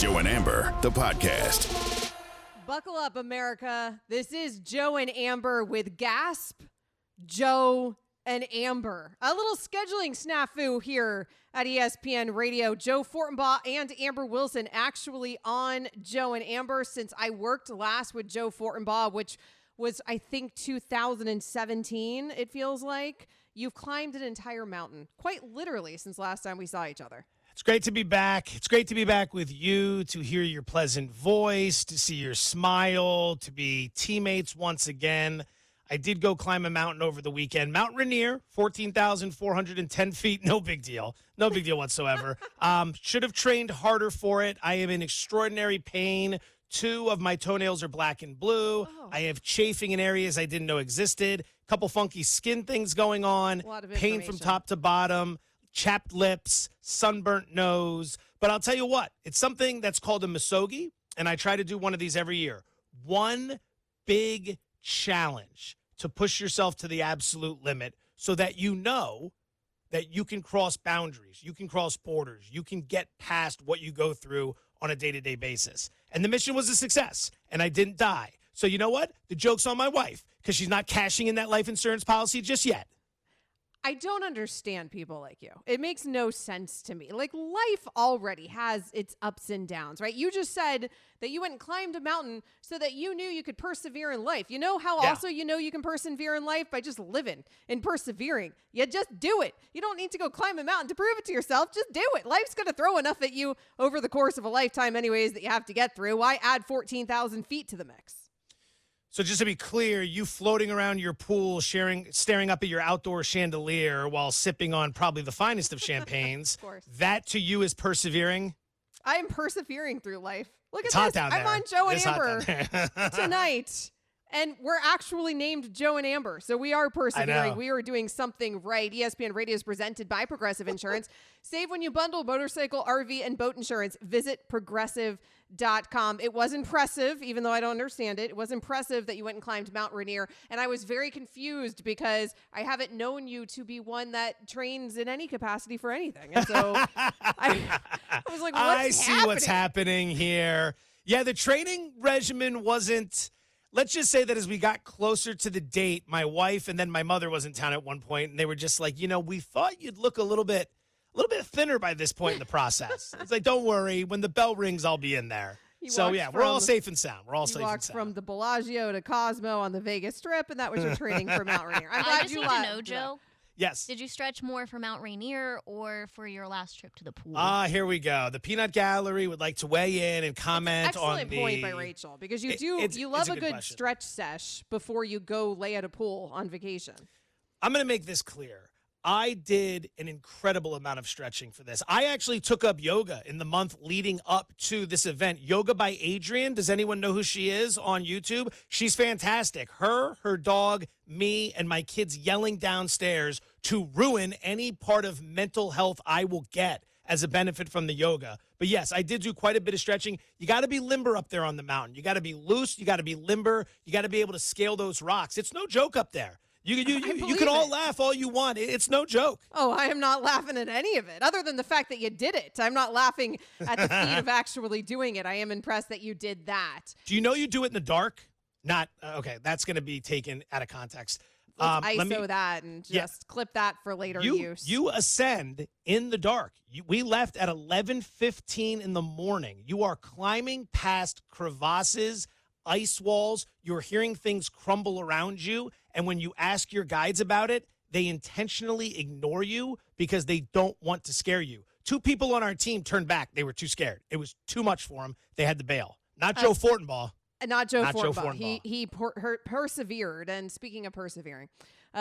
Joe and Amber, the podcast. Buckle up, America. This is Joe and Amber with Gasp, Joe and Amber. A little scheduling snafu here at ESPN Radio. Joe Fortenbaugh and Amber Wilson actually on Joe and Amber since I worked last with Joe Fortenbaugh, which was, I think, 2017, it feels like. You've climbed an entire mountain, quite literally, since last time we saw each other. It's great to be back. It's great to be back with you, to hear your pleasant voice, to see your smile, to be teammates once again. I did go climb a mountain over the weekend. Mount Rainier, 14,410 feet. No big deal. No big deal whatsoever. um, should have trained harder for it. I am in extraordinary pain. Two of my toenails are black and blue. I have chafing in areas I didn't know existed. Couple funky skin things going on. A lot of pain from top to bottom chapped lips, sunburnt nose. But I'll tell you what, it's something that's called a misogi, and I try to do one of these every year. One big challenge to push yourself to the absolute limit so that you know that you can cross boundaries, you can cross borders, you can get past what you go through on a day to day basis. And the mission was a success, and I didn't die. So, you know what? The joke's on my wife because she's not cashing in that life insurance policy just yet. I don't understand people like you. It makes no sense to me. Like life already has its ups and downs, right? You just said that you went and climbed a mountain so that you knew you could persevere in life. You know how Yeah. also you know you can persevere in life by just living and persevering. You just do it. You don't need to go climb a mountain to prove it to yourself. Just do it. Life's going to throw enough at you over the course of a lifetime anyways that you have to get through. Why add 14,000 feet to the mix? So just to be clear, you floating around your pool, sharing, staring up at your outdoor chandelier while sipping on probably the finest of champagnes. course. That to you is persevering. I am persevering through life. Look at hot this. I'm on Joe and It's Amber. tonight. And we're actually named Joe and Amber. So we are persevering. We are doing something right. ESPN Radio is presented by Progressive Insurance. Save when you bundle motorcycle, RV, and boat insurance. Visit progressive.com. It was impressive, even though I don't understand it. It was impressive that you went and climbed Mount Rainier. And I was very confused because I haven't known you to be one that trains in any capacity for anything. And so I, I was like, what's I see what's happening? happening here. Yeah, the training regimen wasn't. Let's just say that as we got closer to the date, my wife and then my mother was in town at one point, and they were just like, you know, we thought you'd look a little bit, a little bit thinner by this point in the process. it's like, don't worry, when the bell rings, I'll be in there. You so walked yeah, we're all safe and sound. We're all You safe and walked sound. from the Bellagio to Cosmo on the Vegas Strip, and that was your training for Mount Rainier. I'm glad I just you need la- to know, Joe. yes. Did you stretch more for Mount Rainier or for your last trip to the pool? Ah, here we go. The Peanut Gallery would like to weigh in and comment Excellent on the point by Rachel because you It- do you love a a good good stretch sesh before you go lay at a pool on vacation. I'm going to make this clear. I did an incredible amount of stretching for this. I actually took up yoga in the month leading up to this event. Yoga by Adriene. Does anyone know who she is on YouTube? She's fantastic. Her, her dog, me, and my kids yelling downstairs to ruin any part of mental health I will get as a benefit from the yoga. But yes, I did do quite a bit of stretching. You got to be limber up there on the mountain. You got to be loose. You got to be limber. You got to be able to scale those rocks. It's no joke up there. You, you, you, you can all it. laugh all you want. It's no joke. Oh, I am not laughing at any of it, other than the fact that you did it. I'm not laughing at the feat of actually doing it. I am impressed that you did that. Do you know you do it in the dark? Not uh, okay. That's going to be taken out of context. Let's Um, let me- that and Yeah. just clip that for later you use. you ascend in the dark. You, we left at eleven fifteen in the morning. You are climbing past crevasses, ice walls. You're hearing things crumble around you, and when you ask your guides about it, they intentionally ignore you because they don't want to scare you. Two people on our team turned back. They were too scared. It was too much for them. They had to bail. Not Joe Fortenbaugh. Uh, not Joe Not Joe Fortenbaugh. He he per- her- persevered. And speaking of persevering,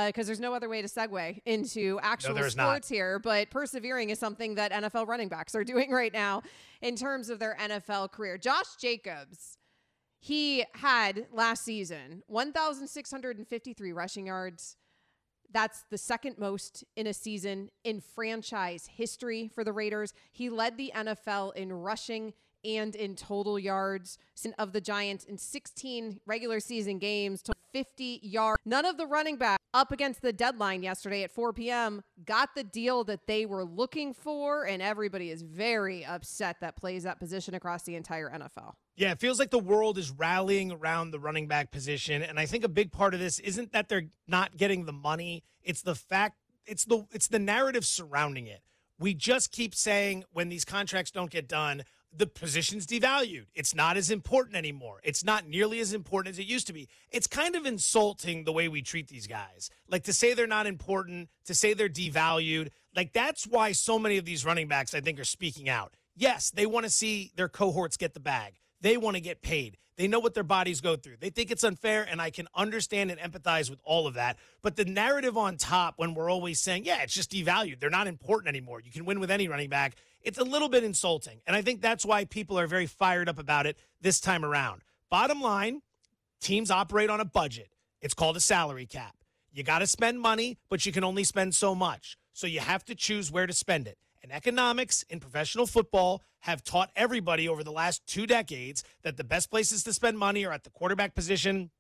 because there's no other way to segue into actual there is not. sports here, but persevering is something that NFL running backs are doing right now in terms of their NFL career. Josh Jacobs, he had last season 1,653 rushing yards. That's the second most in a season in franchise history for the Raiders. He led the NFL in rushing and in total yards of the Giants in 16 regular season games to 50 yards. None of the running backs up against the deadline yesterday at 4 p.m., got the deal that they were looking for, and everybody is very upset that plays that position across the entire NFL. Yeah, it feels like the world is rallying around the running back position, and I think a big part of this isn't that they're not getting the money; it's the fact it's the it's the narrative surrounding it. We just keep saying when these contracts don't get done, the position's devalued. It's not as important anymore. It's not nearly as important as it used to be. It's kind of insulting the way we treat these guys. Like to say they're not important, to say they're devalued. Like that's why so many of these running backs, I think, are speaking out. Yes, they want to see their cohorts get the bag. They want to get paid. They know what their bodies go through. They think it's unfair, and I can understand and empathize with all of that. But the narrative on top, when we're always saying, yeah, it's just devalued, they're not important anymore. You can win with any running back. It's a little bit insulting. And I think that's why people are very fired up about it this time around. Bottom line teams operate on a budget, it's called a salary cap. You got to spend money, but you can only spend so much. So you have to choose where to spend it. And economics in professional football have taught everybody over the last two decades that the best places to spend money are at the quarterback position,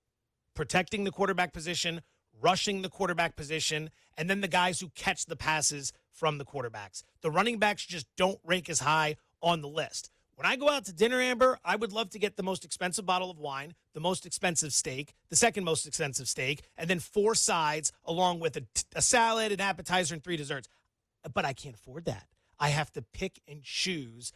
protecting the quarterback position, rushing the quarterback position, and then the guys who catch the passes from the quarterbacks. The running backs just don't rank as high on the list. When I go out to dinner, Amber, I would love to get the most expensive bottle of wine, the most expensive steak, the second most expensive steak, and then four sides along with a, a salad, an appetizer, and three desserts. But I can't afford that. I have to pick and choose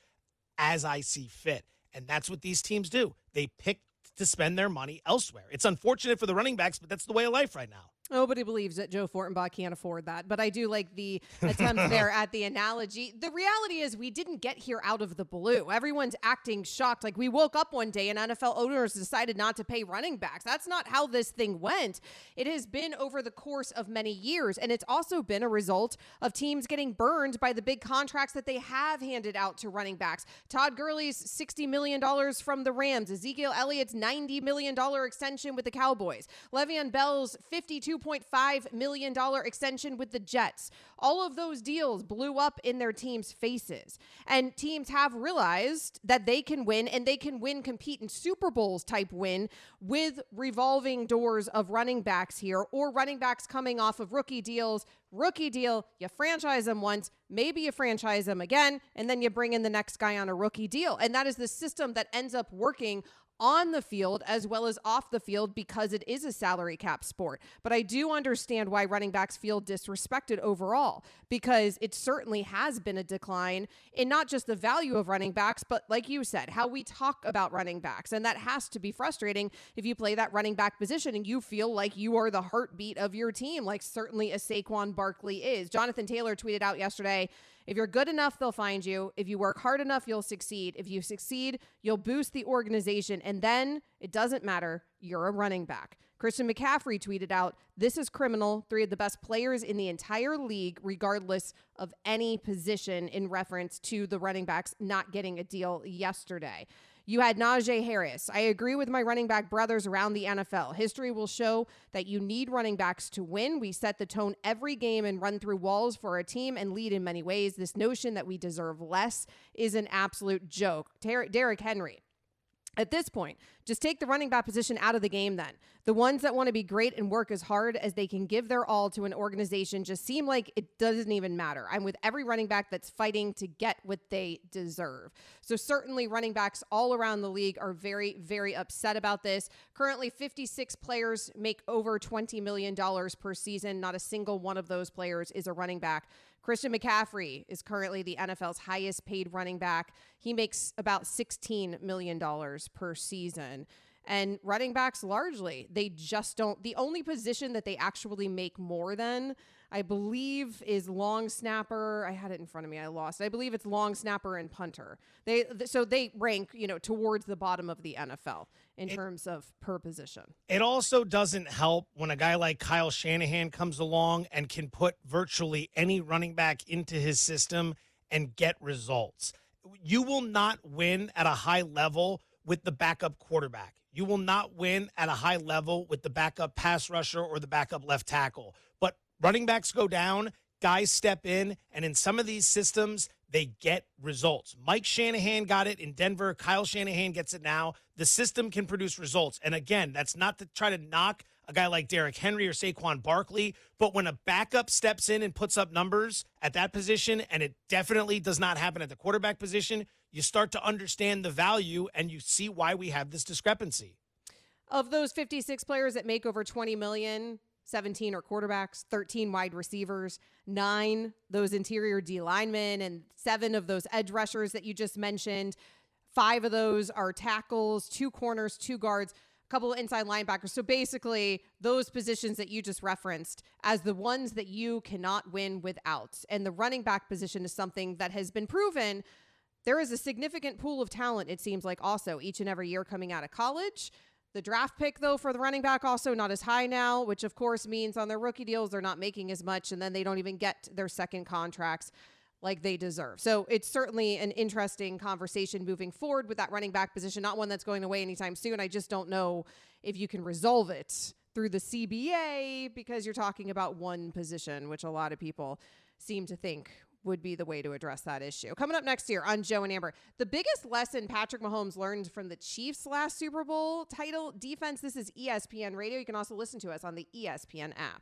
as I see fit. And that's what these teams do. They pick to spend their money elsewhere. It's unfortunate for the running backs, but that's the way of life right now. Nobody believes that Joe Fortenbaugh can't afford that, but I do like the attempt there at the analogy. The reality is, we didn't get here out of the blue. Everyone's acting shocked. Like we woke up one day and NFL owners decided not to pay running backs. That's not how this thing went. It has been over the course of many years, and it's also been a result of teams getting burned by the big contracts that they have handed out to running backs. Todd Gurley's $60 million from the Rams, Ezekiel Elliott's $90 million extension with the Cowboys, Le'Veon Bell's 52 $2.5 million extension with the Jets. All of those deals blew up in their team's faces. And teams have realized that they can win and they can win, compete in Super Bowls type win with revolving doors of running backs here or running backs coming off of rookie deals. Rookie deal, you franchise them once, maybe you franchise them again, and then you bring in the next guy on a rookie deal. And that is the system that ends up working on the field as well as off the field because it is a salary cap sport. But I do understand why running backs feel disrespected overall because it certainly has been a decline in not just the value of running backs, but like you said, how we talk about running backs. And that has to be frustrating if you play that running back position and you feel like you are the heartbeat of your team, like certainly a Saquon Barkley is. Jonathan Taylor tweeted out yesterday if you're good enough, they'll find you. If you work hard enough, you'll succeed. If you succeed, you'll boost the organization. And then it doesn't matter, you're a running back. Christian McCaffrey tweeted out, This is criminal. Three of the best players in the entire league, regardless of any position, in reference to the running backs not getting a deal yesterday. You had Najee Harris. I agree with my running back brothers around the NFL. History will show that you need running backs to win. We set the tone every game and run through walls for our team and lead in many ways. This notion that we deserve less is an absolute joke. Ter- Derrick Henry. At this point, just take the running back position out of the game then. The ones that want to be great and work as hard as they can give their all to an organization just seem like it doesn't even matter. I'm with every running back that's fighting to get what they deserve. So, certainly, running backs all around the league are very, very upset about this. Currently, 56 players make over $20 million per season. Not a single one of those players is a running back. Christian McCaffrey is currently the NFL's highest paid running back. He makes about $16 million per season. And running backs largely, they just don't. The only position that they actually make more than I believe is long snapper. I had it in front of me. I lost. I believe it's long snapper and punter. They so they rank, you know, towards the bottom of the NFL in it, terms of per position. It also doesn't help when a guy like Kyle Shanahan comes along and can put virtually any running back into his system and get results. You will not win at a high level with the backup quarterback. You will not win at a high level with the backup pass rusher or the backup left tackle running backs go down, guys step in, and in some of these systems, they get results. Mike Shanahan got it in Denver. Kyle Shanahan gets it now. The system can produce results. And again, that's not to try to knock a guy like Derrick Henry or Saquon Barkley. But when a backup steps in and puts up numbers at that position, and it definitely does not happen at the quarterback position, you start to understand the value and you see why we have this discrepancy. Of those 56 players that make over 20 million, 17 are quarterbacks, 13 wide receivers, nine those interior D linemen, and seven of those edge rushers that you just mentioned. Five of those are tackles, two corners, two guards, a couple of inside linebackers. So basically, those positions that you just referenced as the ones that you cannot win without. And the running back position is something that has been proven. There is a significant pool of talent, it seems like, also each and every year coming out of college. The draft pick, though, for the running back also not as high now, which of course means on their rookie deals, they're not making as much, and then they don't even get their second contracts like they deserve. So it's certainly an interesting conversation moving forward with that running back position, not one that's going away anytime soon. I just don't know if you can resolve it through the CBA because you're talking about one position, which a lot of people seem to think would be the way to address that issue. Coming up next year on Joe and Amber, the biggest lesson Patrick Mahomes learned from the Chiefs' last Super Bowl title defense. This is ESPN Radio. You can also listen to us on the ESPN app.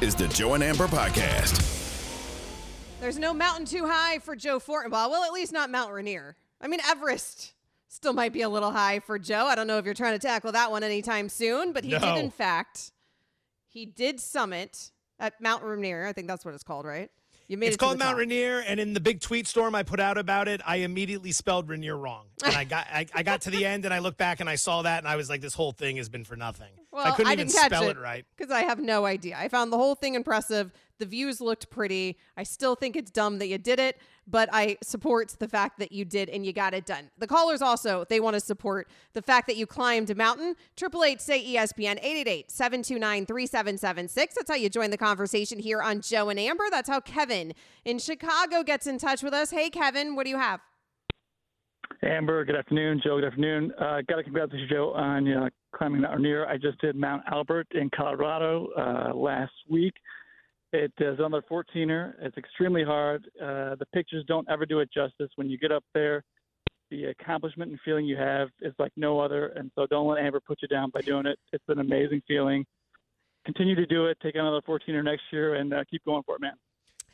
Is the Joe and Amber Podcast. There's no mountain too high for Joe Fortenbaugh. Well, at least not Mount Rainier. I mean, Everest still might be a little high for Joe. I don't know if you're trying to tackle that one anytime soon, but he No. did, in fact, he did summit at Mount Rainier. I think that's what it's called, right? You made It's it called Mount. Rainier, and in the big tweet storm I put out about it, I immediately spelled Rainier wrong. And I got I, I got to the end and I looked back and I saw that and I was like, this whole thing has been for nothing. Well, I couldn't I even spell it. it right. because I have no idea. I found the whole thing impressive. The views looked pretty. I still think it's dumb that you did it, but I support the fact that you did and you got it done. The callers also they want to support the fact that you climbed a mountain. Triple eight say ESPN 888-729-3776. That's how you join the conversation here on Joe and Amber. That's how Kevin in Chicago gets in touch with us. Hey Kevin, what do you have? Amber, good afternoon. Joe, good afternoon. Uh, Got to congratulate you, Joe, on uh, climbing Rainier. I just did Mount Elbert in Colorado uh, last week. It is another 14er. It's extremely hard. Uh, the pictures don't ever do it justice. When you get up there, the accomplishment and feeling you have is like no other. And so don't let Amber put you down by doing it. It's an amazing feeling. Continue to do it. Take another 14er next year and uh, keep going for it, man.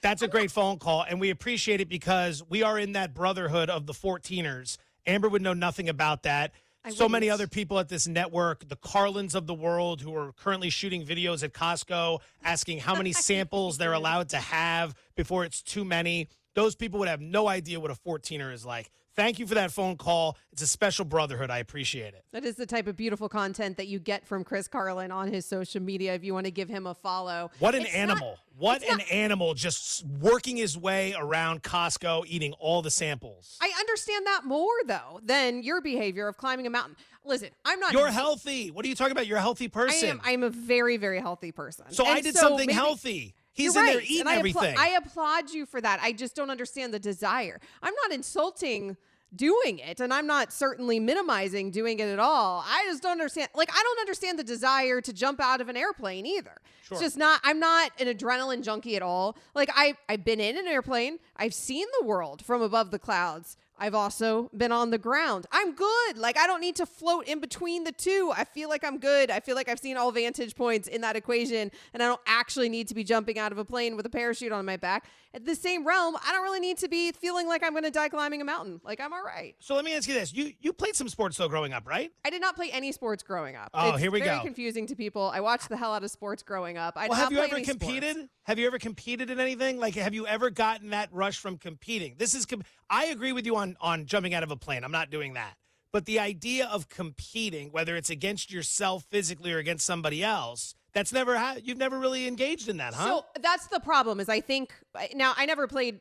That's a great phone call, and we appreciate it because we are in that brotherhood of the 14ers. Amber would know nothing about that. I so many other people at this network, the Carlins of the world, who are currently shooting videos at Costco, asking how many samples they're allowed to have before it's too many. Those people would have no idea what a 14er is like. Thank you for that phone call. It's a special brotherhood. I appreciate it. That is the type of beautiful content that you get from Chris Carlin on his social media if you want to give him a follow. What an It's not- animal. what an not- animal just working his way around Costco, eating all the samples. I understand that more though than your behavior of climbing a mountain. Listen, I'm not. You're healthy. What are you talking about? You're a healthy person. I am. I am a very, very healthy person. so I did so something maybe- healthy. He's You're in there right, eating and I appla- everything. I applaud you for that. I just don't understand the desire. I'm not insulting doing it, and I'm not certainly minimizing doing it at all. I just don't understand. Like, I don't understand the desire to jump out of an airplane either. Sure. It's just not. I'm not an adrenaline junkie at all. Like, I I've been in an airplane. I've seen the world from above the clouds. I've also been on the ground. I'm good. Like I don't need to float in between the two. I feel like I'm good. I feel like I've seen all vantage points in that equation and I don't actually need to be jumping out of a plane with a parachute on my back. At the same realm, I don't really need to be feeling like I'm going to die climbing a mountain. Like I'm all right. so let me ask you this: you you played some sports though growing up, right? I did not play any sports growing up. Oh, it's here we very go. confusing to people. I watched the hell out of sports growing up. I well, have you ever any sports. competed? Have you ever competed in anything? Like, have you ever gotten that rush from competing? This is. Com- I agree with you on on jumping out of a plane. I'm not doing that. But the idea of competing, whether it's against yourself physically or against somebody else, that's never ha- you've never really engaged in that, huh? So that's the problem. Is I think now I never played.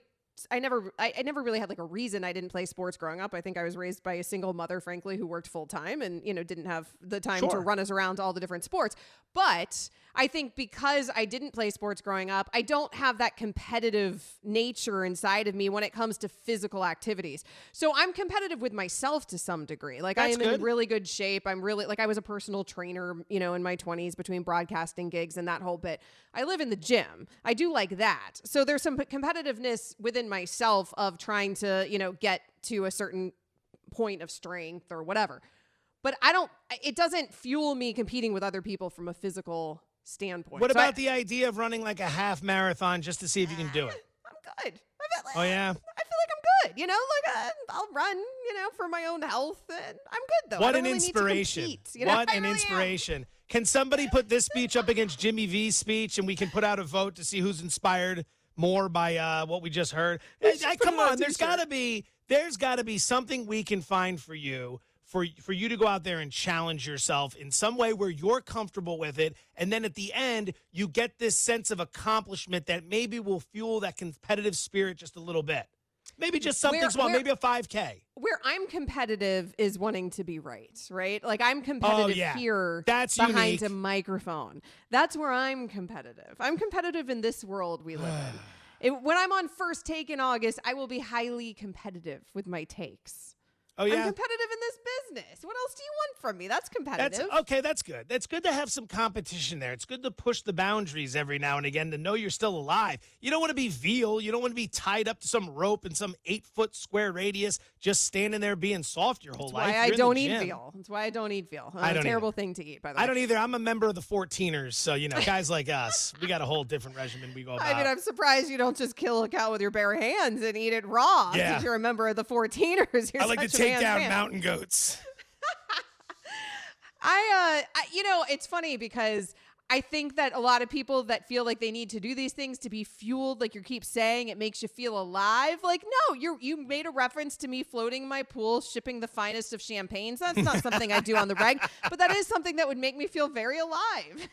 I never, I, I never really had like a reason I didn't play sports growing up. I think I was raised by a single mother, frankly, who worked full time and you know didn't have the time to run us around all the different sports. But I think because I didn't play sports growing up, I don't have that competitive nature inside of me when it comes to physical activities. So I'm competitive with myself to some degree. Like I That's am in really good shape. I'm really like I was a personal trainer, you know, in my 20s between broadcasting gigs and that whole bit. I live in the gym. I do like that. So there's some competitiveness within myself of trying to, you know, get to a certain point of strength or whatever. But I don't it doesn't fuel me competing with other people from a physical standpoint. what So I- about the idea of running like a half marathon just to see if you can do it? I'm good. I feel like, Oh yeah. I feel like I'm good. You know, like uh, I'll run, you know, for my own health, and I'm good though. What an really inspiration! compete, you know? What I an really am. inspiration! Can somebody put this speech up against Jimmy V's speech, and we can put out a vote to see who's inspired more by uh, what we just heard? Should come on there's got to be there's got to be something we can find for you. For, for you to go out there and challenge yourself in some way where you're comfortable with it. And then at the end, you get this sense of accomplishment that maybe will fuel that competitive spirit just a little bit. Maybe just something Where- small, where- maybe a 5K. Where I'm competitive is wanting to be right, right? Like I'm oh, competitive Oh, yeah. here That's behind unique. a microphone. That's where I'm competitive. I'm competitive in this world we live in. It, when I'm on first take in August, I will be highly competitive with my takes. Oh, yeah. I'm competitive in this business. What else do you want from me? That's competitive. That's okay. That's good. That's good to have some competition there. It's good to push the boundaries every now and again to know you're still alive. You don't want to be veal. You don't want to be tied up to some rope in some eight foot square radius, just standing there being soft your whole That's life. why I You're don't eat veal. That's why I don't eat veal. I a don't terrible either. thing to eat, by the way. I don't either. I'm a member of the 14ers, so you know, guys like us, we got a whole different regimen we go about. I mean, I'm surprised you don't just kill a cow with your bare hands and eat it raw. Yeah. Since you're a member of the 14ers. You're I like to a take down man. mountain goats. I, uh, I, you know, it's funny because I think that a lot of people that feel like they need to do these things to be fueled, like you keep saying, it makes you feel alive. Like, no, you you made a reference to me floating in my pool, shipping the finest of champagnes. That's not something I do on the reg, but that is something that would make me feel very alive.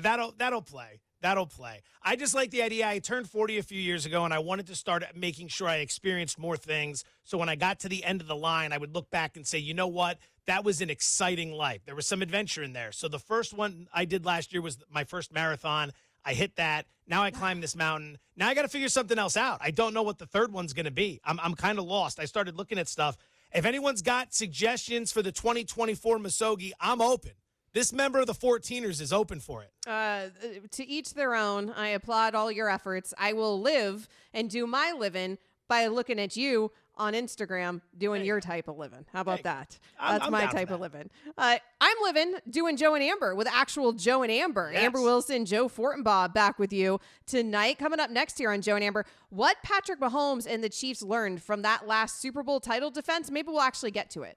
That'll that'll play. That'll play. I just like the idea. I turned 40 a few years ago and I wanted to start making sure I experienced more things. So when I got to the end of the line, I would look back and say, you know what? That was an exciting life. There was some adventure in there. So the first one I did last year was my first marathon. I hit that. Now I climb this mountain. Now I got to figure something else out. I don't know what the third one's going to be. I'm, I'm kind of lost. I started looking at stuff. If anyone's got suggestions for the 2024 Misogi, I'm open. This member of the 14ers is open for it. Uh, to each their own. I applaud all your efforts. I will live and do my living by looking at you on Instagram doing your type of living. How about Hey, that? I'm- That's I'm my down for type of that. living. Uh, I'm living doing Joe and Amber with actual Joe and Amber. Yes. Amber Wilson, Joe Fortenbaugh back with you tonight. Coming up next here on Joe and Amber, what Patrick Mahomes and the Chiefs learned from that last Super Bowl title defense. Maybe we'll actually get to it.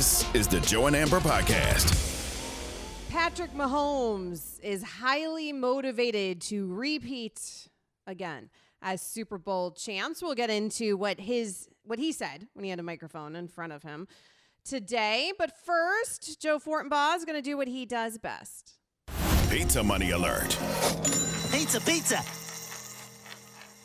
This is the Joe and Amber Podcast. Patrick Mahomes is highly motivated to repeat again as Super Bowl champs. We'll get into what his what he said when he had a microphone in front of him today. But first, Joe Fortenbaugh is going to do what he does best. Pizza money alert. Pizza, pizza.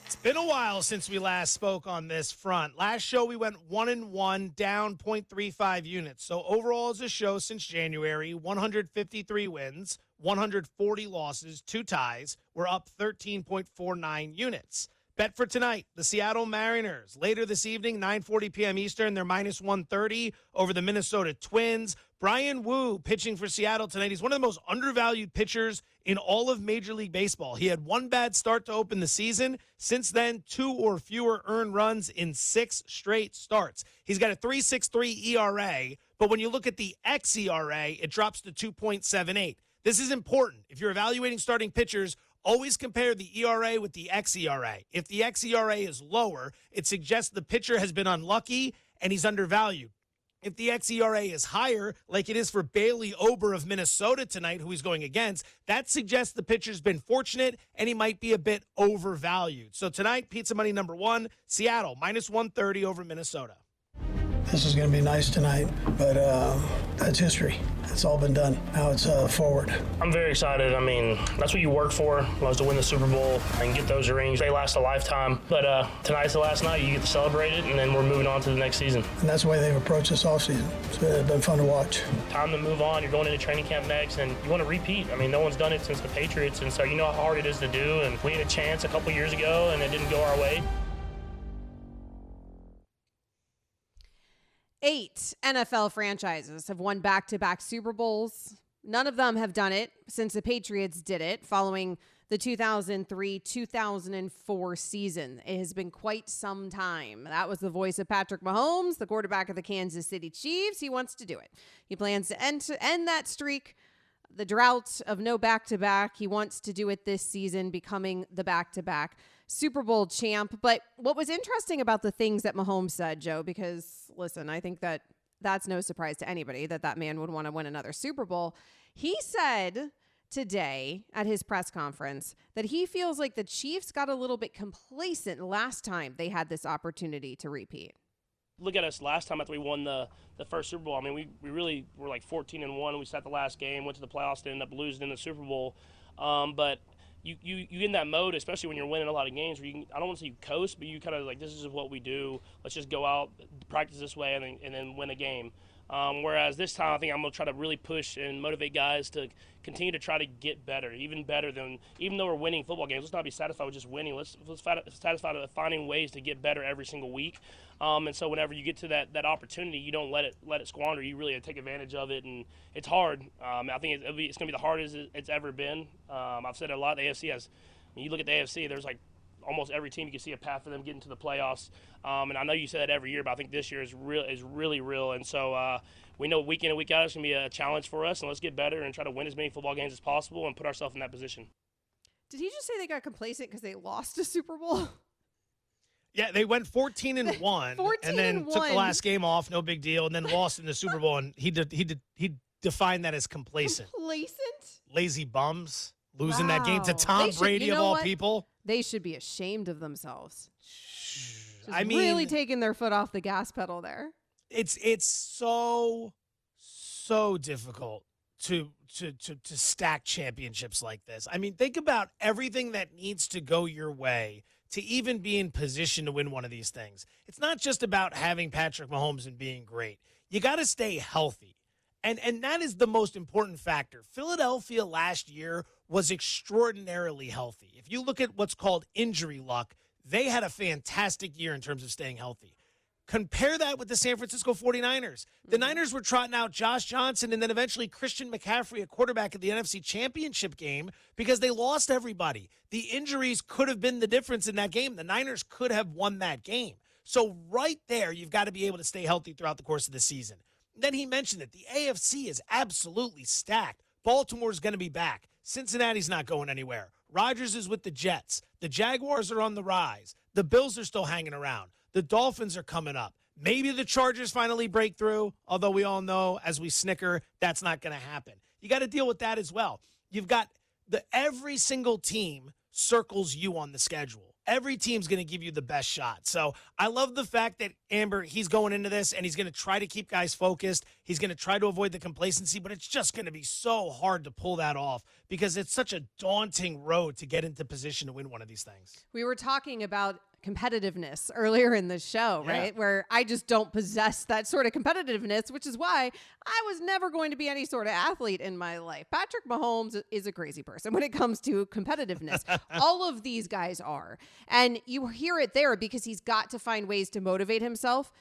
It's been a while since we last spoke on this front. Last show we went one and one, down 0.35 units. So overall, as a show since January, 153 wins, 140 losses, two ties. We're up 13.49 units. Bet for tonight, the Seattle Mariners. Later this evening, 9:40 p.m. Eastern, they're minus 130 over the Minnesota Twins. Bryan Woo pitching for Seattle tonight. He's one of the most undervalued pitchers in all of Major League Baseball. He had one bad start to open the season. Since then, two or fewer earned runs in six straight starts. He's got a 3.63 ERA, but when you look at the xERA, it drops to 2.78. This is important. If you're evaluating starting pitchers, always compare the ERA with the xERA. If the xERA is lower, it suggests the pitcher has been unlucky and he's undervalued. If the xERA is higher, like it is for Bailey Ober of Minnesota tonight, who he's going against, that suggests the pitcher's been fortunate and he might be a bit overvalued. So tonight, pizza money number one, Seattle minus 130 over Minnesota. This is going to be nice tonight, but uh, that's history. It's all been done. Now it's uh, forward. I'm very excited. I mean, that's what you work for, was to win the Super Bowl and get those rings. They last a lifetime. But uh, tonight's the last night. You get to celebrate it, and then we're moving on to the next season. And that's the way they've approached this offseason. It's been, been fun to watch. Time to move on. You're going into training camp next, and you want to repeat. I mean, no one's done it since the Patriots, and so you know how hard it is to do. And we had a chance a couple years ago, and it didn't go our way. Eight NFL franchises have won back to back Super Bowls. None of them have done it since the Patriots did it following the 2003 2004 season. It has been quite some time. That was the voice of Patrick Mahomes, the quarterback of the Kansas City Chiefs. He wants to do it. He plans to end, to end that streak, the drought of no back to back. He wants to do it this season, becoming the back to back Super Bowl champ. But what was interesting about the things that Mahomes said, Joe, because listen, I think that that's no surprise to anybody that that man would want to win another Super Bowl. He said today at his press conference that he feels like the Chiefs got a little bit complacent last time they had this opportunity to repeat. Look at us last time after we won the, the first Super Bowl. I mean, we, we really were like 14 and 1. We sat the last game, went to the playoffs, and ended up losing in the Super Bowl. Um, but you, you you get in that mode, especially when you're winning a lot of games. Where you can, I don't want to say you coast, but you kind of like this is what we do. Let's just go out, practice this way, and then, and then win a game. Um, whereas this time, I think I'm going to try to really push and motivate guys to continue to try to get better, even better than even though we're winning football games. Let's not be satisfied with just winning. Let's let's satisfied with finding ways to get better every single week. Um, and so whenever you get to that, that opportunity, you don't let it let it squander. You really take advantage of it, and it's hard. Um, I think it's, it's going to be the hardest it's ever been. Um, I've said it a lot. The AFC has. When you look at the AFC, there's like almost every team you can see a path for them getting to the playoffs. Um, and I know you say that every year, but I think this year is real is really real. And so uh, we know week in and week out it's going to be a challenge for us, and let's get better and try to win as many football games as possible and put ourselves in that position. Did he just say they got complacent because they lost a Super Bowl? Yeah, they went 14 and 1 14 and then and took the last game off, no big deal, and then lost in the Super Bowl and he did he did he defined that as complacent. Complacent? Lazy bums losing that game to Tom They should- Brady you of all what? people. They should be ashamed of themselves. Just I mean really taking their foot off the gas pedal there. it's it's so so difficult to to to to stack championships like this. I mean, think about everything that needs to go your way to even be in position to win one of these things. It's not just about having Patrick Mahomes and being great. You got to stay healthy. And and that is the most important factor. Philadelphia last year was extraordinarily healthy. If you look at what's called injury luck, they had a fantastic year in terms of staying healthy. Compare that with the San Francisco 49ers. The mm-hmm. Niners were trotting out Josh Johnson and then eventually Christian McCaffrey, a quarterback at the NFC Championship game, because they lost everybody. The injuries could have been the difference in that game. The Niners could have won that game. So, right there, you've got to be able to stay healthy throughout the course of the season. Then he mentioned that the AFC is absolutely stacked. Baltimore's going to be back. Cincinnati's not going anywhere. Rodgers is with the Jets. The Jaguars are on the rise. The Bills are still hanging around. The Dolphins are coming up. Maybe the Chargers finally break through, although we all know as we snicker, that's not going to happen. You got to deal with that as well. You've got the every single team circles you on the schedule. Every team's going to give you the best shot. So I love the fact that Amber, he's going into this and he's going to try to keep guys focused. He's going to try to avoid the complacency, but it's just going to be so hard to pull that off because it's such a daunting road to get into position to win one of these things. We were talking about competitiveness earlier in the show, Yeah. right? Where I just don't possess that sort of competitiveness, which is why I was never going to be any sort of athlete in my life. Patrick Mahomes is a crazy person when it comes to competitiveness. All of these guys are. And you hear it there because he's got to find ways to motivate himself.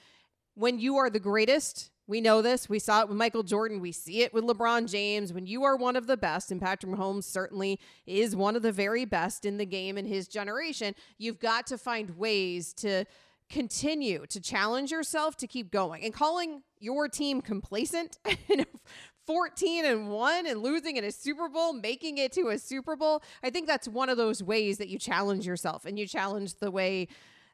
When you are the greatest, we know this. We saw it with Michael Jordan. We see it with LeBron James. When you are one of the best, and Patrick Mahomes certainly is one of the very best in the game in his generation, you've got to find ways to continue to challenge yourself to keep going. And calling your team complacent, 14 and 1 and losing in a Super Bowl, making it to a Super Bowl, I think that's one of those ways that you challenge yourself and you challenge the way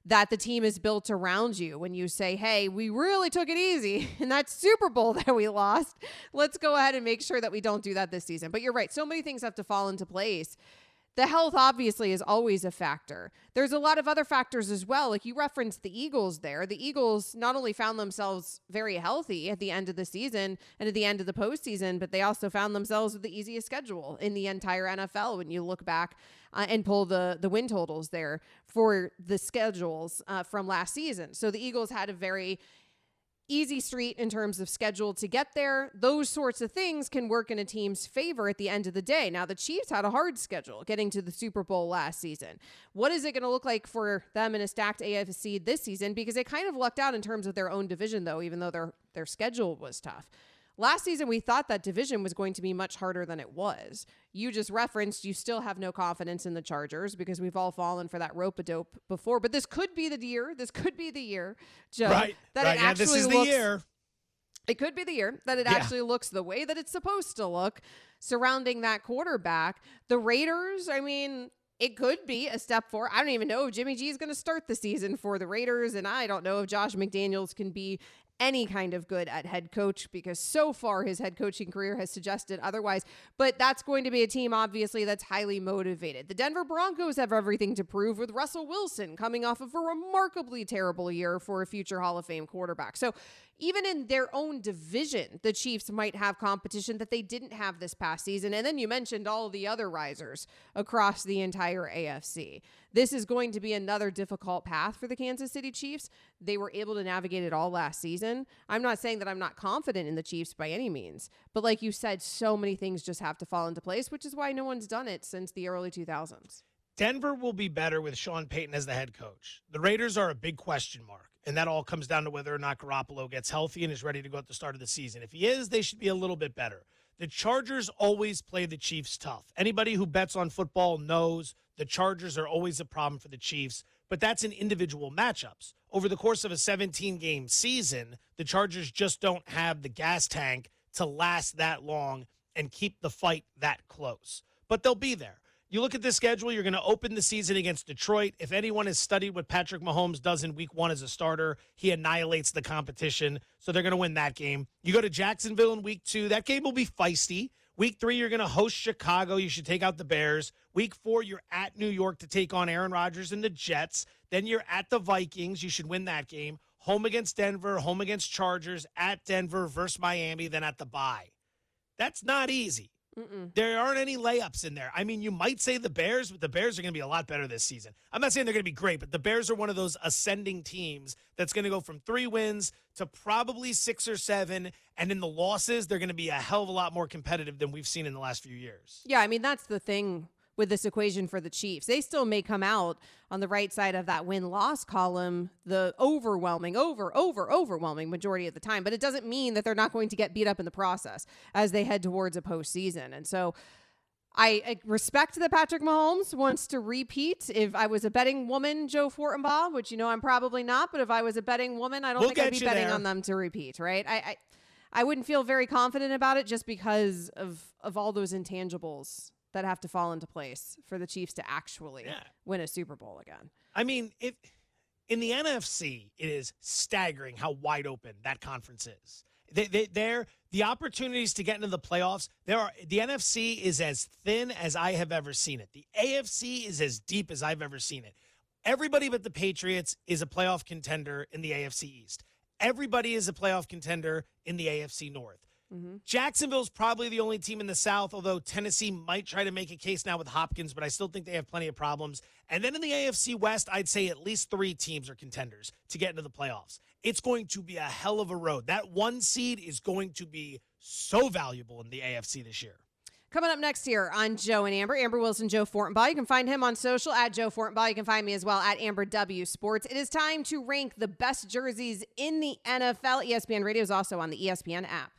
that the team is built around you when you say, hey, we really took it easy in that Super Bowl that we lost. Let's go ahead and make sure that we don't do that this season. But you're right. So many things have to fall into place. The health obviously is always a factor. There's a lot of other factors as well. Like you referenced the Eagles there. The Eagles not only found themselves very healthy at the end of the season and at the end of the postseason, but they also found themselves with the easiest schedule in the entire NFL when you look back uh, and pull the the win totals there for the schedules uh, from last season. So the Eagles had a very easy street in terms of schedule to get there. Those sorts of things can work in a team's favor at the end of the day. Now, the Chiefs had a hard schedule getting to the Super Bowl last season. What is it going to look like for them in a stacked AFC this season? Because they kind of lucked out in terms of their own division, though, even though their their schedule was tough. Last season, we thought that division was going to be much harder than it was. You just referenced you still have no confidence in the Chargers because we've all fallen for that rope a dope before. But this could be the year. This could be the year, Joe. right. That right. it Yeah, actually this is the year. It could be the year that it Yeah. actually looks the way that it's supposed to look surrounding that quarterback. The Raiders, I mean, it could be a step forward. I don't even know if Jimmy G is going to start the season for the Raiders, and I don't know if Josh McDaniels can be any kind of good at head coach because so far his head coaching career has suggested otherwise. But that's going to be a team, obviously, that's highly motivated. The Denver Broncos have everything to prove with Russell Wilson coming off of a remarkably terrible year for a future Hall of Fame quarterback. So even in their own division, the Chiefs might have competition that they didn't have this past season. And then you mentioned all the other risers across the entire AFC. This is going to be another difficult path for the Kansas City Chiefs. They were able to navigate it all last season. I'm not saying that I'm not confident in the Chiefs by any means, but like you said, so many things just have to fall into place, which is why no one's done it since the early 2000s. Denver will be better with Sean Payton as the head coach. The Raiders are a big question mark, and that all comes down to whether or not Garoppolo gets healthy and is ready to go at the start of the season. If he is, they should be a little bit better. The Chargers always play the Chiefs tough. Anybody who bets on football knows the Chargers are always a problem for the Chiefs, but that's in individual matchups. Over the course of a 17 game season, the Chargers just don't have the gas tank to last that long and keep the fight that close. But they'll be there. You look at the schedule, you're going to open the season against Detroit. If anyone has studied what Patrick Mahomes does in week one as a starter, he annihilates the competition. So they're going to win that game. You go to Jacksonville in week two, that game will be feisty. Week three, you're going to host Chicago. You should take out the Bears. Week four, you're at New York to take on Aaron Rodgers and the Jets. Then you're at the Vikings. You should win that game. Home against Denver, home against Chargers, at Denver versus Miami, then at the bye. That's not easy. Mm-mm. There aren't any layups in there. I mean, you might say the Bears, but the Bears are going to be a lot better this season. I'm not saying they're going to be great, but the Bears are one of those ascending teams that's going to go from three wins to probably six or seven. And in the losses, they're going to be a hell of a lot more competitive than we've seen in the last few years. Yeah, I mean, that's the thing with this equation for the Chiefs. They still may come out on the right side of that win loss column the overwhelming, over, over, overwhelming majority of the time. But it doesn't mean that they're not going to get beat up in the process as they head towards a postseason. And so I, I respect that Patrick Mahomes wants to repeat. If I was a betting woman, Joe Fortenbaugh, which you know I'm probably not, but if I was a betting woman, I don't We'll think I'd be betting there. on them to repeat, right? I, I I wouldn't feel very confident about it just because of of all those intangibles that have to fall into place for the Chiefs to actually Yeah. win a Super Bowl again. I mean, if in the NFC, it is staggering how wide open that conference is. They, they, they're the opportunities to get into the playoffs. There are the NFC is as thin as I have ever seen it. The AFC is as deep as I've ever seen it. Everybody but the Patriots is a playoff contender in the AFC East. Everybody is a playoff contender in the AFC North. Mm-hmm. Jacksonville's probably the only team in the South, although Tennessee might try to make a case now with Hopkins, but I still think they have plenty of problems. And then in the AFC West, I'd say at least three teams are contenders to get into the playoffs. It's going to be a hell of a road. That one seed is going to be so valuable in the AFC this year. Coming up next here on Joe and Amber, Amber Wilson, Joe Fortenbaugh. You can find him on social at Joe Fortenbaugh. You can find me as well at Amber W Sports. It is time to rank the best jerseys in the NFL. ESPN Radio is also on the ESPN app.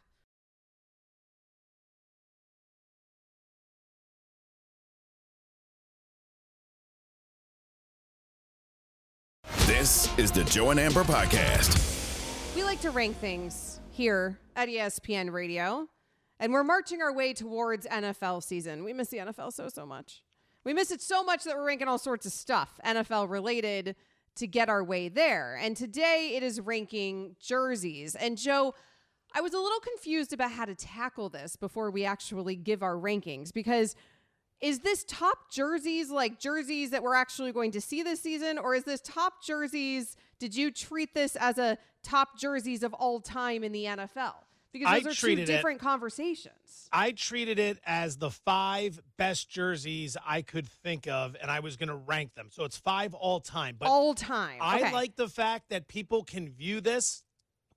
This is the Joe and Amber Podcast. We like to rank things here at ESPN Radio, and we're marching our way towards NFL season. We miss the NFL so, so much. We miss it so much that we're ranking all sorts of stuff, NFL related, to get our way there. And today it is ranking jerseys. And Joe, I was a little confused about how to tackle this before we actually give our rankings because is this top jerseys like jerseys that we're actually going to see this season or is this top jerseys did you treat this as a top jerseys of all time in the NFL because I those are two treated it- different conversations I treated it as the five best jerseys I could think of, and I was going to rank them. So it's five all time. But all time I Okay. like the fact that people can view this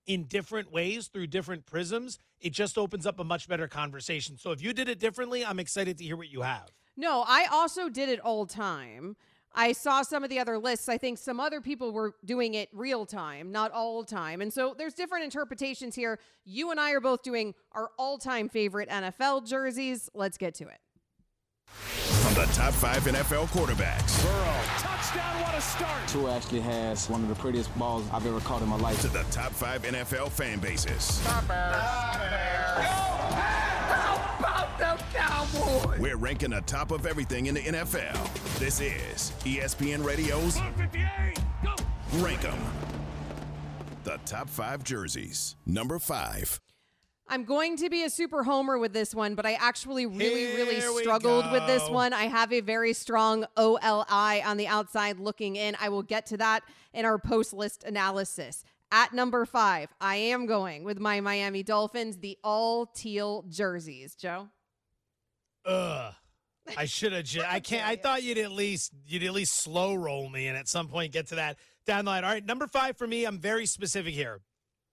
in different ways through different prisms. It just opens up a much better conversation. So if you did it differently, I'm excited to hear what you have. No, I also did it all time. I saw some of the other lists. I think some other people were doing it real time, not all time. And so there's different interpretations here. You and I are both doing our all time favorite NFL jerseys. Let's get to it. From the top five NFL quarterbacks Burrow, Touchdown, what a start. Tua actually has one of the prettiest balls I've ever caught in my life. to the top five NFL fan bases. Cowboys. We're ranking the top of everything in the NFL. This is ESPN Radio's Rank 'em. The top five jerseys. Number five. I'm going to be a super homer with this one, but I actually really, really Here we struggled with this one. I have a very strong OLI on the outside looking in. I will get to that in our post list analysis. At number five, I am going with my Miami Dolphins, the all teal jerseys. Joe? Ugh. I should have. Ju- I can't. I thought you'd at least you'd at least slow roll me and at some point get to that down the line. All right, number five for me. I'm very specific here.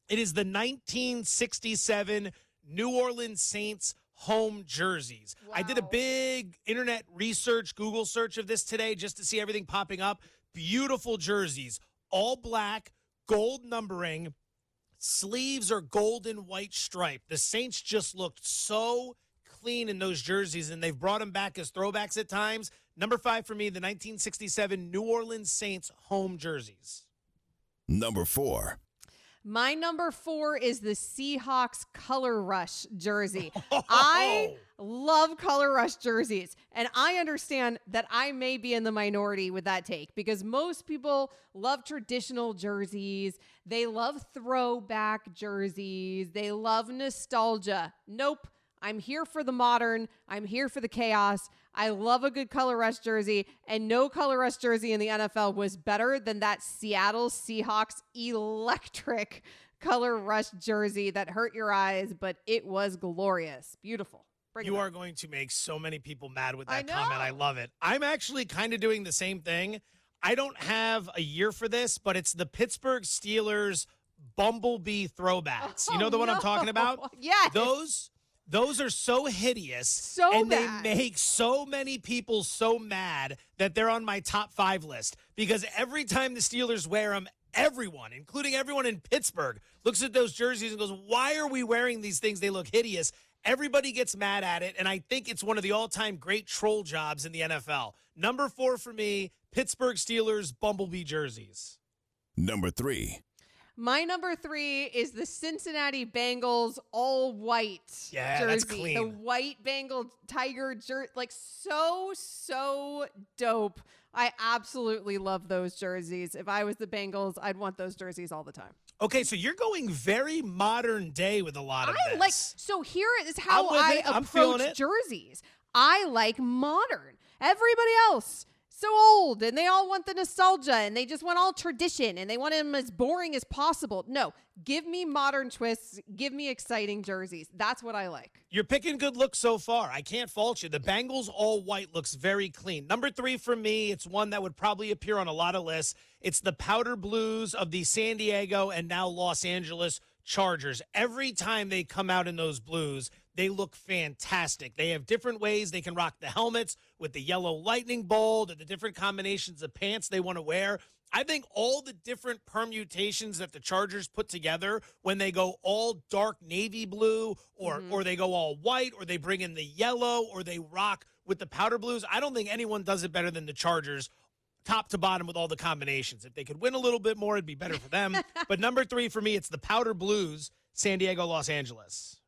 It is the 1967 New Orleans Saints home jerseys. I did a big internet research, Google search of this today just to see everything popping up. Beautiful jerseys, all black, gold numbering. Sleeves are gold and white striped. The Saints just looked so clean in those jerseys, and they've brought them back as throwbacks at times. Number five for me, the 1967 New Orleans Saints home jerseys. Number four. My number four is the Seahawks Color Rush jersey. I oh. love Color Rush jerseys, and I understand that I may be in the minority with that take because most people love traditional jerseys. They love throwback jerseys. They love nostalgia. Nope. I'm here for the modern. I'm here for the chaos. I love a good color rush jersey, and no color rush jersey in the NFL was better than that Seattle Seahawks electric color rush jersey that hurt your eyes, but it was glorious. Beautiful. Bring you are going to make so many people mad with I that comment. I love it. I'm actually kind of doing the same thing. I don't have a year for this, but it's the Pittsburgh Steelers Bumblebee throwbacks. you oh, know the Oh, one I'm talking about? Yes. Those Those are so hideous. So and bad. they make so many people so mad that they're on my top five list because every time the Steelers wear them, everyone, including everyone in Pittsburgh, looks at those jerseys and goes, Why are we wearing these things? They look hideous. Everybody gets mad at it. And I think it's one of the all time great troll jobs in the NFL. Number four for me Pittsburgh Steelers Bumblebee jerseys. Number three. My number three is the Cincinnati Bengals all white Yeah, jersey. that's The white Bengal tiger jersey, like so so dope. I absolutely love those jerseys. If I was the Bengals, I'd want those jerseys all the time. Okay, so you're going very modern day with a lot of I this. like so here is how I it. Approach jerseys. I like modern. Everybody else so old and they all want the nostalgia and they just want all tradition and they want them as boring as possible. No, give me modern twists, give me exciting jerseys. That's what I like. You're picking good looks so far. I can't fault you. The Bengals all white looks very clean. Number three for me, it's one that would probably appear on a lot of lists. It's the powder blues of the San Diego and now Los Angeles Chargers. Every time they come out in those blues, they look fantastic. They have different ways they can rock the helmets with the yellow lightning bolt and the different combinations of pants they want to wear. I think all the different permutations that the Chargers put together when they go all dark navy blue or mm-hmm. or they go all white or they bring in the yellow or they rock with the powder blues, I don't think anyone does it better than the Chargers top to bottom with all the combinations. If they could win a little bit more, it'd be better for them. but number 3 for me, it's the powder blues, San Diego, Los Angeles.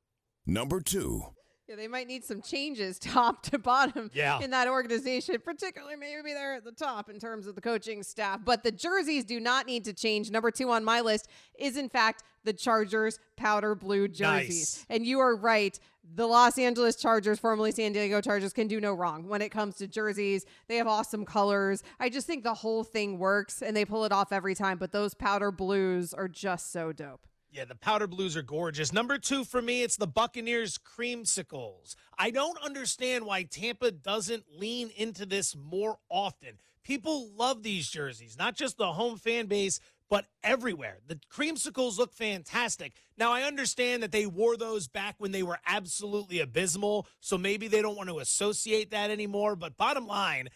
Number two. Yeah, they might need some changes top to bottom Yeah. in that organization, particularly maybe they're at the top in terms of the coaching staff. But the jerseys do not need to change. Number two on my list is, in fact, the Chargers powder blue jerseys. Nice. And you are right. The Los Angeles Chargers, formerly San Diego Chargers, can do no wrong when it comes to jerseys. They have awesome colors. I just think the whole thing works and they pull it off every time. But those powder blues are just so dope. Yeah, the powder blues are gorgeous. Number two for me, it's the Buccaneers creamsicles. I don't understand why Tampa doesn't lean into this more often. People love these jerseys, not just the home fan base, but everywhere. The creamsicles look fantastic. Now, I understand that they wore those back when they were absolutely abysmal, so maybe they don't want to associate that anymore. But bottom line,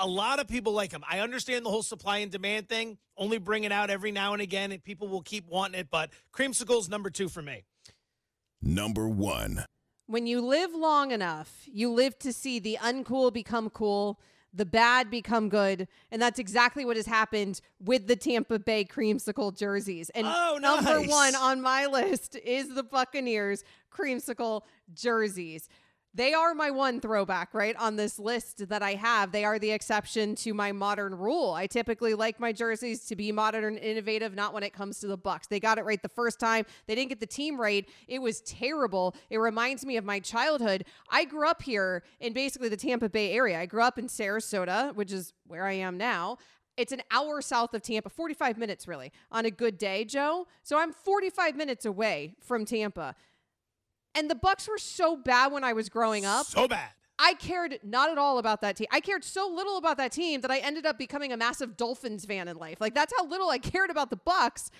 a lot of people like them. I understand the whole supply and demand thing. Only bring it out every now and again, and people will keep wanting it. But creamsicles number two for me. Number one. when you live long enough, you live to see the uncool become cool, the bad become good, and that's exactly what has happened with the Tampa Bay creamsicle jerseys. And Oh, number one on my list is the Buccaneers creamsicle jerseys. They are my one throwback, right? On this list that I have, they are the exception to my modern rule. I typically like my jerseys to be modern and innovative, not when it comes to the Bucs. They got it right the first time. They didn't get the team right. It was terrible. It reminds me of my childhood. I grew up here in basically the Tampa Bay area. I grew up in Sarasota, which is where I am now. It's an hour south of Tampa, 45 minutes really, on a good day, Joe. So I'm 45 minutes away from Tampa. And the Bucs were so bad when I was growing up. So bad. I cared not at all about that team. I cared so little about that team that I ended up becoming a massive Dolphins fan in life. Like that's how little I cared about the Bucs.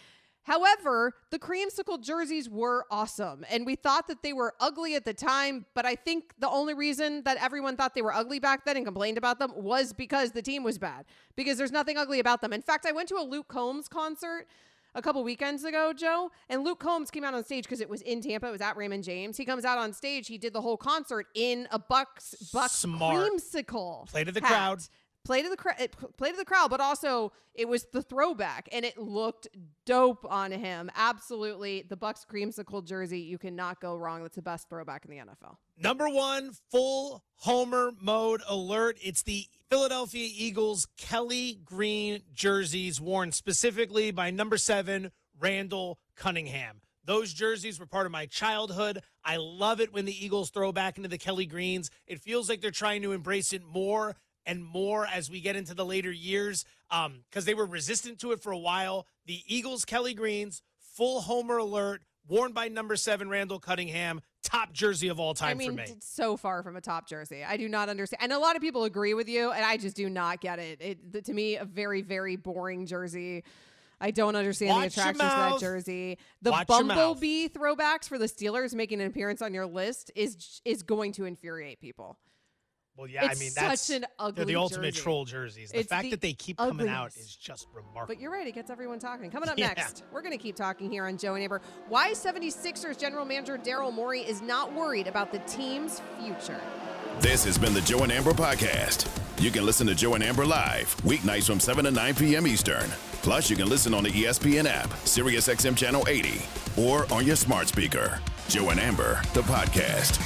However, the creamsicle jerseys were awesome, and we thought that they were ugly at the time. But I think the only reason that everyone thought they were ugly back then and complained about them was because the team was bad. Because there's nothing ugly about them. In fact, I went to a Luke Combs concert a couple weekends ago, Joe, and Luke Combs came out on stage because it was in Tampa. It was at Raymond James. He comes out on stage. He did the whole concert in a Bucs Bucs Smart. creamsicle. Play to the hat. crowd. Play to the crowd. Eh, play to the crowd, but also it was the throwback, and it looked dope on him. Absolutely, the Bucs creamsicle jersey. You cannot go wrong. That's the best throwback in the NFL. Number one, full homer mode alert. It's the Philadelphia Eagles Kelly Green jerseys worn specifically by number seven, Randall Cunningham. Those jerseys were part of my childhood. I love it when the Eagles throw back into the Kelly Greens. It feels like they're trying to embrace it more and more as we get into the later years um, because they were resistant to it for a while. The Eagles Kelly Greens, full homer alert, worn by number seven, Randall Cunningham, top jersey of all time I mean, for me. it's so far from a top jersey. I do not understand, and a lot of people agree with you, and I just do not get it. It to me a very very boring jersey. I don't understand Watch the your attractions to that jersey. The Watch. Bumblebee throwbacks for the Steelers making an appearance on your list is is going to infuriate people. Well, yeah, It's I mean such that's an they're the ultimate jersey. troll jerseys. The It's fact the that they keep coming out is just remarkable. But you're right, it gets everyone talking. Coming up Yeah. next, we're going to keep talking here on Joe and Amber. Why 76ers general manager Daryl Morey is not worried about the team's future. This has been the Joe and Amber Podcast. You can listen to Joe and Amber live weeknights from 7 to 9 p.m. Eastern. Plus, you can listen on the ESPN app, SiriusXM Channel 80, or on your smart speaker. Joe and Amber, the podcast.